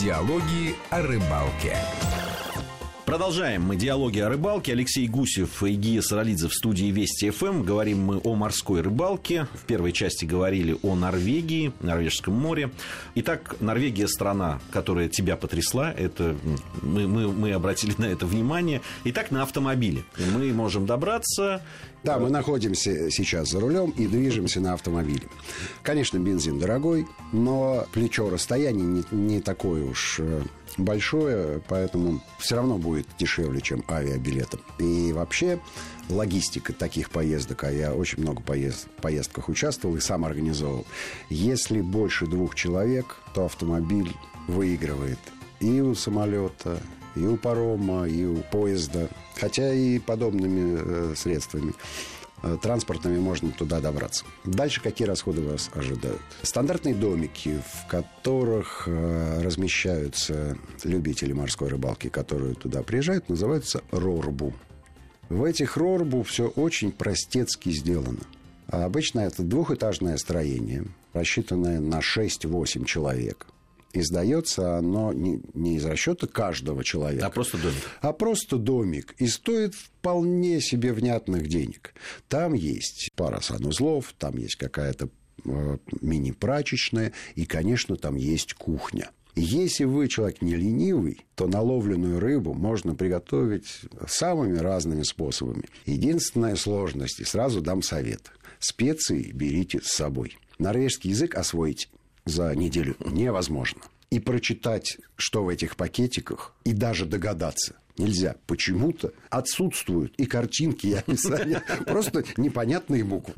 Диалоги о рыбалке. Продолжаем мы диалоги о рыбалке. Алексей Гусев и Гия Саралидзе в студии Вести ФМ. Говорим мы о морской рыбалке. В первой части говорили о Норвегии, Норвежском море. Итак, Норвегия страна, которая тебя потрясла. Это мы, мы, мы обратили на это внимание. Итак, на автомобиле. Мы можем добраться да, мы находимся сейчас за рулем и движемся на автомобиле. Конечно, бензин дорогой, но плечо расстояние не, не такое уж э, большое, поэтому все равно будет дешевле, чем авиабилетом. И вообще логистика таких поездок, а я очень много поезд, поездках участвовал и сам организовывал. Если больше двух человек, то автомобиль выигрывает и у самолета, и у парома, и у поезда. Хотя и подобными э, средствами транспортными можно туда добраться. Дальше какие расходы вас ожидают? Стандартные домики, в которых э, размещаются любители морской рыбалки, которые туда приезжают, называются рорбу. В этих рорбу все очень простецки сделано. А обычно это двухэтажное строение, рассчитанное на 6-8 человек – издается оно не, не из расчета каждого человека. А просто домик. А просто домик. И стоит вполне себе внятных денег. Там есть пара санузлов, там есть какая-то э, мини-прачечная, и, конечно, там есть кухня. Если вы человек не ленивый, то наловленную рыбу можно приготовить самыми разными способами. Единственная сложность, и сразу дам совет. Специи берите с собой. Норвежский язык освоить за неделю невозможно. И прочитать, что в этих пакетиках, и даже догадаться нельзя. Почему-то отсутствуют и картинки, и описания. Просто непонятные буквы.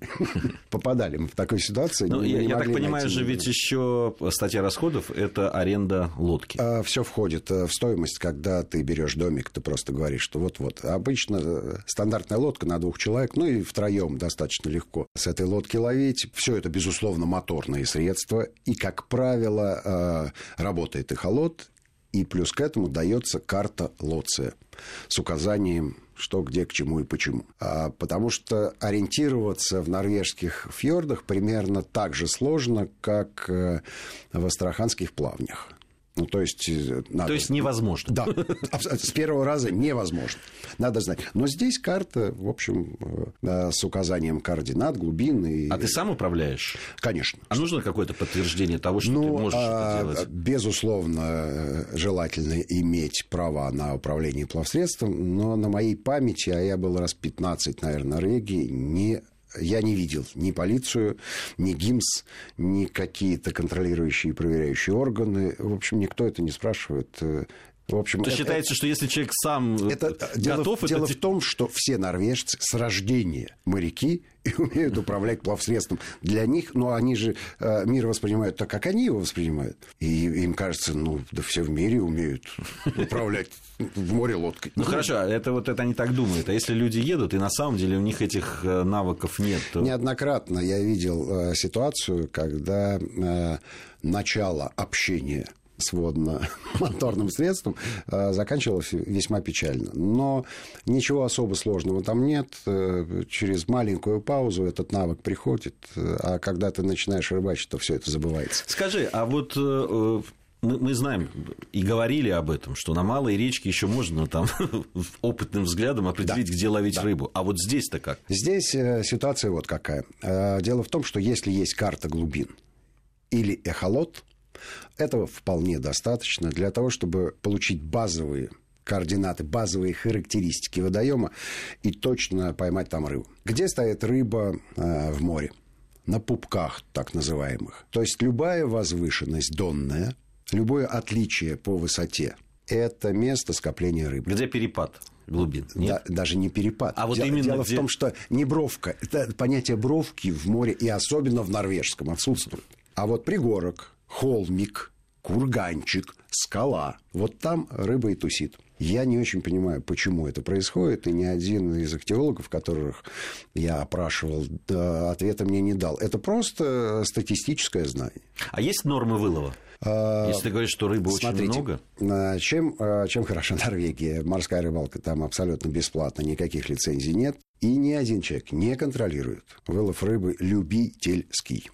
Попадали мы в такую ситуацию. Ну, я, я так понимаю же, ведь еще статья расходов – это аренда лодки. А, все входит э, в стоимость, когда ты берешь домик, ты просто говоришь, что вот-вот. Обычно э, стандартная лодка на двух человек, ну и втроем достаточно легко с этой лодки ловить. Все это, безусловно, моторные средства. И, как правило, э, работает эхолот, и плюс к этому дается карта Лоция с указанием, что, где, к чему и почему. А, потому что ориентироваться в норвежских фьордах примерно так же сложно, как э, в астраханских плавнях. Ну, то есть... Э, надо... То есть невозможно. Да, с первого раза невозможно. Надо знать. Но здесь карта, в общем, э, с указанием координат, глубин. И... А ты сам управляешь? Конечно. А нужно какое-то подтверждение того, что ну, ты можешь а, это делать? Безусловно, э, желательно иметь права на управление плавсредством, но на моей памяти, а я был раз 15, наверное, Норвегии, не я не видел ни полицию, ни ГИМС, ни какие-то контролирующие и проверяющие органы. В общем, никто это не спрашивает. В общем, То это, считается, что если человек сам это, готов... Дело, это... дело в том, что все норвежцы с рождения моряки и умеют управлять плавсредством. Для них, ну, они же э, мир воспринимают так, как они его воспринимают. И им кажется, ну, да все в мире умеют управлять в море лодкой. Ну, хорошо, это вот это они так думают. А если люди едут, и на самом деле у них этих э, навыков нет, то... Неоднократно я видел э, ситуацию, когда э, начало общения с водно-моторным средством э, заканчивалось весьма печально. Но ничего особо сложного там нет. Э, через маленькую паузу этот навык приходит, э, а когда ты начинаешь рыбачить, то все это забывается. Скажи, а вот мы, мы знаем и говорили об этом, что на малой речке еще можно там опытным взглядом определить, да, где ловить да. рыбу. А вот здесь-то как? Здесь ситуация вот какая. Дело в том, что если есть карта глубин или эхолот, этого вполне достаточно для того, чтобы получить базовые координаты, базовые характеристики водоема и точно поймать там рыбу. Где стоит рыба э, в море? На пупках, так называемых. То есть любая возвышенность донная, любое отличие по высоте – это место скопления рыбы. Где перепад? глубин. Нет? Да, даже не перепад. А вот дело, именно дело где... в том, что не бровка. Это понятие бровки в море и особенно в норвежском отсутствует. А вот пригорок, холмик, курганчик, скала. Вот там рыба и тусит. Я не очень понимаю, почему это происходит, и ни один из актиологов, которых я опрашивал, ответа мне не дал. Это просто статистическое знание. А есть нормы вылова? А, Если ты говоришь, что рыбы Смотрите, очень много? А, чем, а, чем хороша Норвегия? Морская рыбалка там абсолютно бесплатно, никаких лицензий нет. И ни один человек не контролирует вылов рыбы любительский.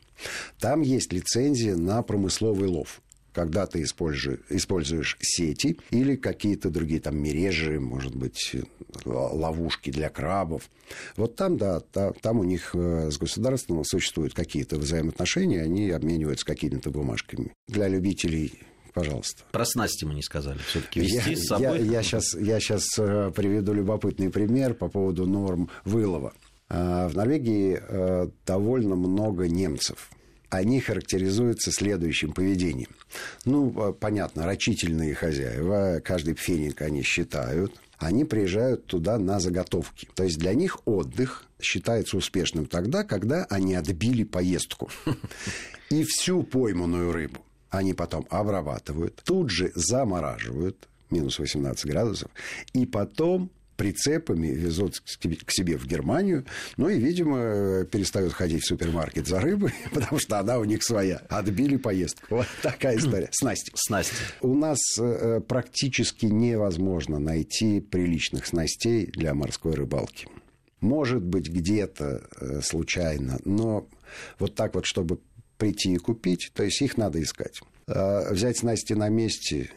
Там есть лицензия на промысловый лов когда ты используешь, используешь сети или какие-то другие там мережи, может быть, ловушки для крабов. Вот там, да, там у них э, с государством существуют какие-то взаимоотношения, они обмениваются какими-то бумажками. Для любителей пожалуйста. Про снасти мы не сказали. Все-таки вести я, с собой. Я, я, сейчас, я сейчас э, приведу любопытный пример по поводу норм вылова. А, в Норвегии э, довольно много немцев. Они характеризуются следующим поведением. Ну, э, понятно, рачительные хозяева, каждый пфеник они считают. Они приезжают туда на заготовки. То есть для них отдых считается успешным тогда, когда они отбили поездку. И всю пойманную рыбу они потом обрабатывают, тут же замораживают, минус 18 градусов, и потом прицепами везут к себе в Германию, ну и, видимо, перестают ходить в супермаркет за рыбой, потому что она у них своя. Отбили поездку. Вот такая история. Снасти. Снасти. У нас э, практически невозможно найти приличных снастей для морской рыбалки. Может быть, где-то э, случайно, но вот так вот, чтобы прийти и купить, то есть их надо искать. А взять снасти на месте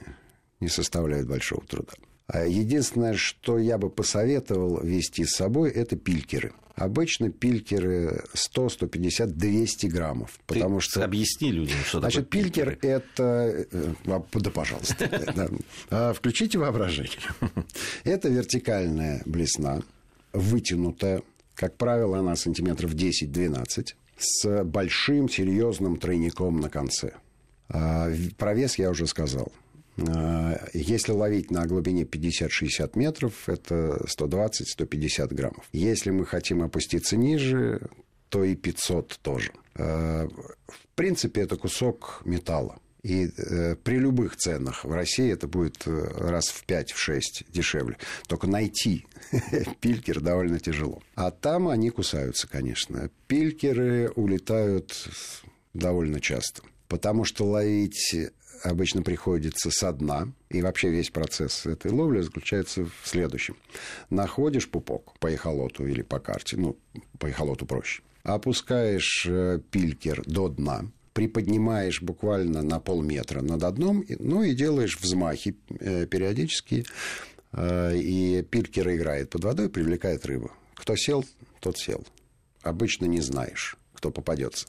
не составляет большого труда. А единственное, что я бы посоветовал вести с собой, это пилькеры. Обычно пилькеры 100, 150, 200 граммов. Потому Ты что... объясни людям, что Значит, такое пилькер – это... Э, да, пожалуйста. А, включите воображение. Это вертикальная блесна, вытянутая, как правило, она сантиметров 10-12, с большим серьезным тройником на конце. А, про вес я уже сказал. А, если ловить на глубине 50-60 метров, это 120-150 граммов. Если мы хотим опуститься ниже, то и 500 тоже. А, в принципе, это кусок металла. И э, при любых ценах в России это будет э, раз в 5-6 дешевле. Только найти пилькер довольно тяжело. А там они кусаются, конечно. Пилькеры улетают довольно часто. Потому что ловить обычно приходится со дна. И вообще весь процесс этой ловли заключается в следующем. Находишь пупок по эхолоту или по карте, ну, по эхолоту проще. Опускаешь э, пилькер до дна, приподнимаешь буквально на полметра над дном, ну и делаешь взмахи э, периодически, э, и пилькер играет под водой, привлекает рыбу. Кто сел, тот сел. Обычно не знаешь, кто попадется.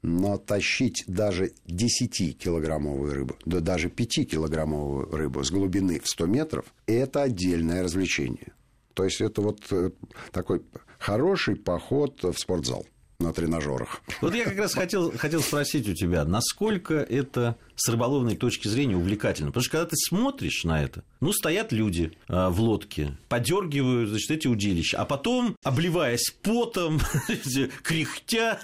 Но тащить даже 10-килограммовую рыбу, да даже 5-килограммовую рыбу с глубины в 100 метров, это отдельное развлечение. То есть это вот э, такой хороший поход в спортзал на тренажерах. Вот я как раз хотел, хотел спросить у тебя, насколько это с рыболовной точки зрения увлекательно? Потому что когда ты смотришь на это, ну, стоят люди э, в лодке, подергивают, значит, эти удилища, а потом, обливаясь потом, кряхтя,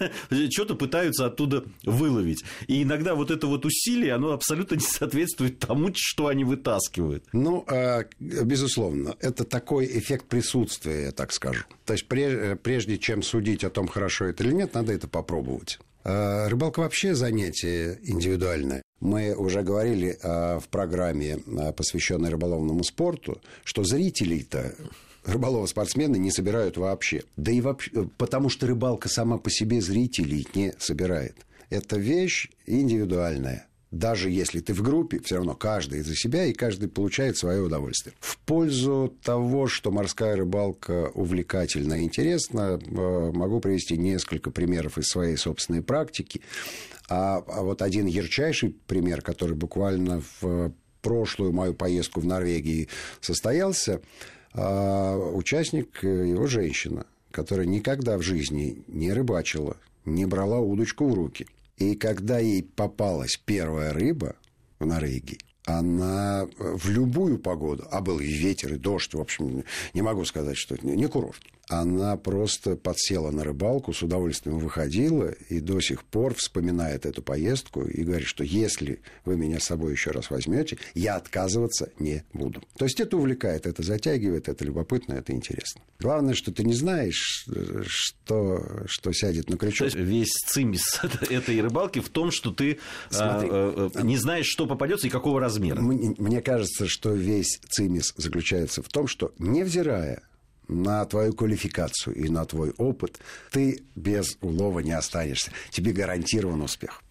что-то пытаются оттуда выловить. И иногда вот это вот усилие, оно абсолютно не соответствует тому, что они вытаскивают. Ну, э, безусловно, это такой эффект присутствия, я так скажу. То есть прежде чем судить о том, хорошо это или нет, надо это попробовать. А, рыбалка вообще занятие индивидуальное. Мы уже говорили а, в программе, а, посвященной рыболовному спорту, что зрителей-то рыболова-спортсмены не собирают вообще. Да и вообще, потому что рыбалка сама по себе зрителей не собирает. Это вещь индивидуальная даже если ты в группе, все равно каждый за себя, и каждый получает свое удовольствие. В пользу того, что морская рыбалка увлекательна и интересна, э, могу привести несколько примеров из своей собственной практики. А, а вот один ярчайший пример, который буквально в прошлую мою поездку в Норвегии состоялся, а, участник, э, его женщина, которая никогда в жизни не рыбачила, не брала удочку в руки – и когда ей попалась первая рыба в Норвегии, она в любую погоду, а был и ветер, и дождь, в общем, не могу сказать, что это не курорт, она просто подсела на рыбалку, с удовольствием выходила и до сих пор вспоминает эту поездку и говорит, что если вы меня с собой еще раз возьмете, я отказываться не буду. То есть это увлекает, это затягивает, это любопытно, это интересно. Главное, что ты не знаешь, что, что сядет на крючок. То есть весь цимис этой рыбалки в том, что ты Смотри, а, а, не знаешь, что попадется и какого размера. Мне, мне кажется, что весь цимис заключается в том, что невзирая на твою квалификацию и на твой опыт, ты без улова не останешься. Тебе гарантирован успех.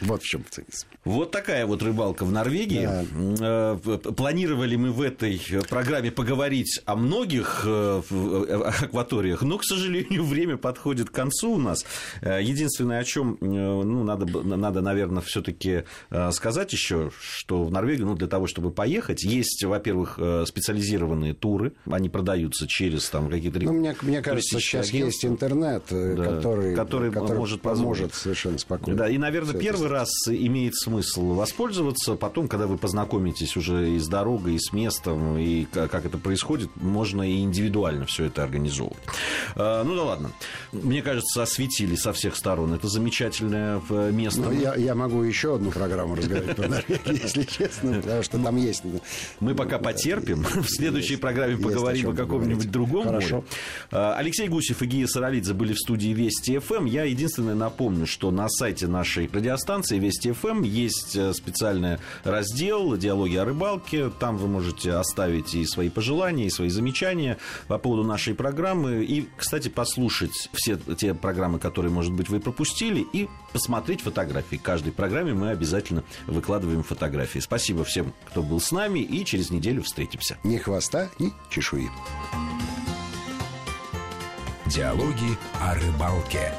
Вот в чем цинизм. Вот такая вот рыбалка в Норвегии. Да. Э, планировали мы в этой программе поговорить о многих э, акваториях, но, к сожалению, время подходит к концу у нас. Э, единственное, о чем ну, надо, надо наверное, все-таки сказать еще, что в Норвегию, ну, для того, чтобы поехать, есть, во-первых, специализированные туры, они продаются через там какие-то ну, мне, мне кажется, сейчас агентства. есть интернет, да, который, который, который может поможет совершенно спокойно. Да, и, наверное, первый раз имеет смысл воспользоваться. Потом, когда вы познакомитесь уже и с дорогой, и с местом, и как это происходит, можно и индивидуально все это организовывать. А, ну да ладно. Мне кажется, осветили со всех сторон. Это замечательное э, место. Ну, я, я могу еще одну программу разговаривать про Норвегию, если честно, потому что там есть... Мы пока потерпим. В следующей программе поговорим о каком-нибудь другом море. А, Алексей Гусев и Гия Саралидзе были в студии Вести ФМ. Я единственное напомню, что на сайте нашей радиостанции Вести ФМ есть э, специальный раздел «Диалоги о рыбалке». Там вы можете оставить и свои пожелания, и свои замечания по поводу нашей программы. И, кстати, послушать все те программы, которые, может быть, вы пропустили, и посмотреть фотографии. К каждой программе мы обязательно выкладываем фотографии. Спасибо всем, кто был с нами, и через неделю встретимся. Ни хвоста, ни чешуи. Диалоги о рыбалке.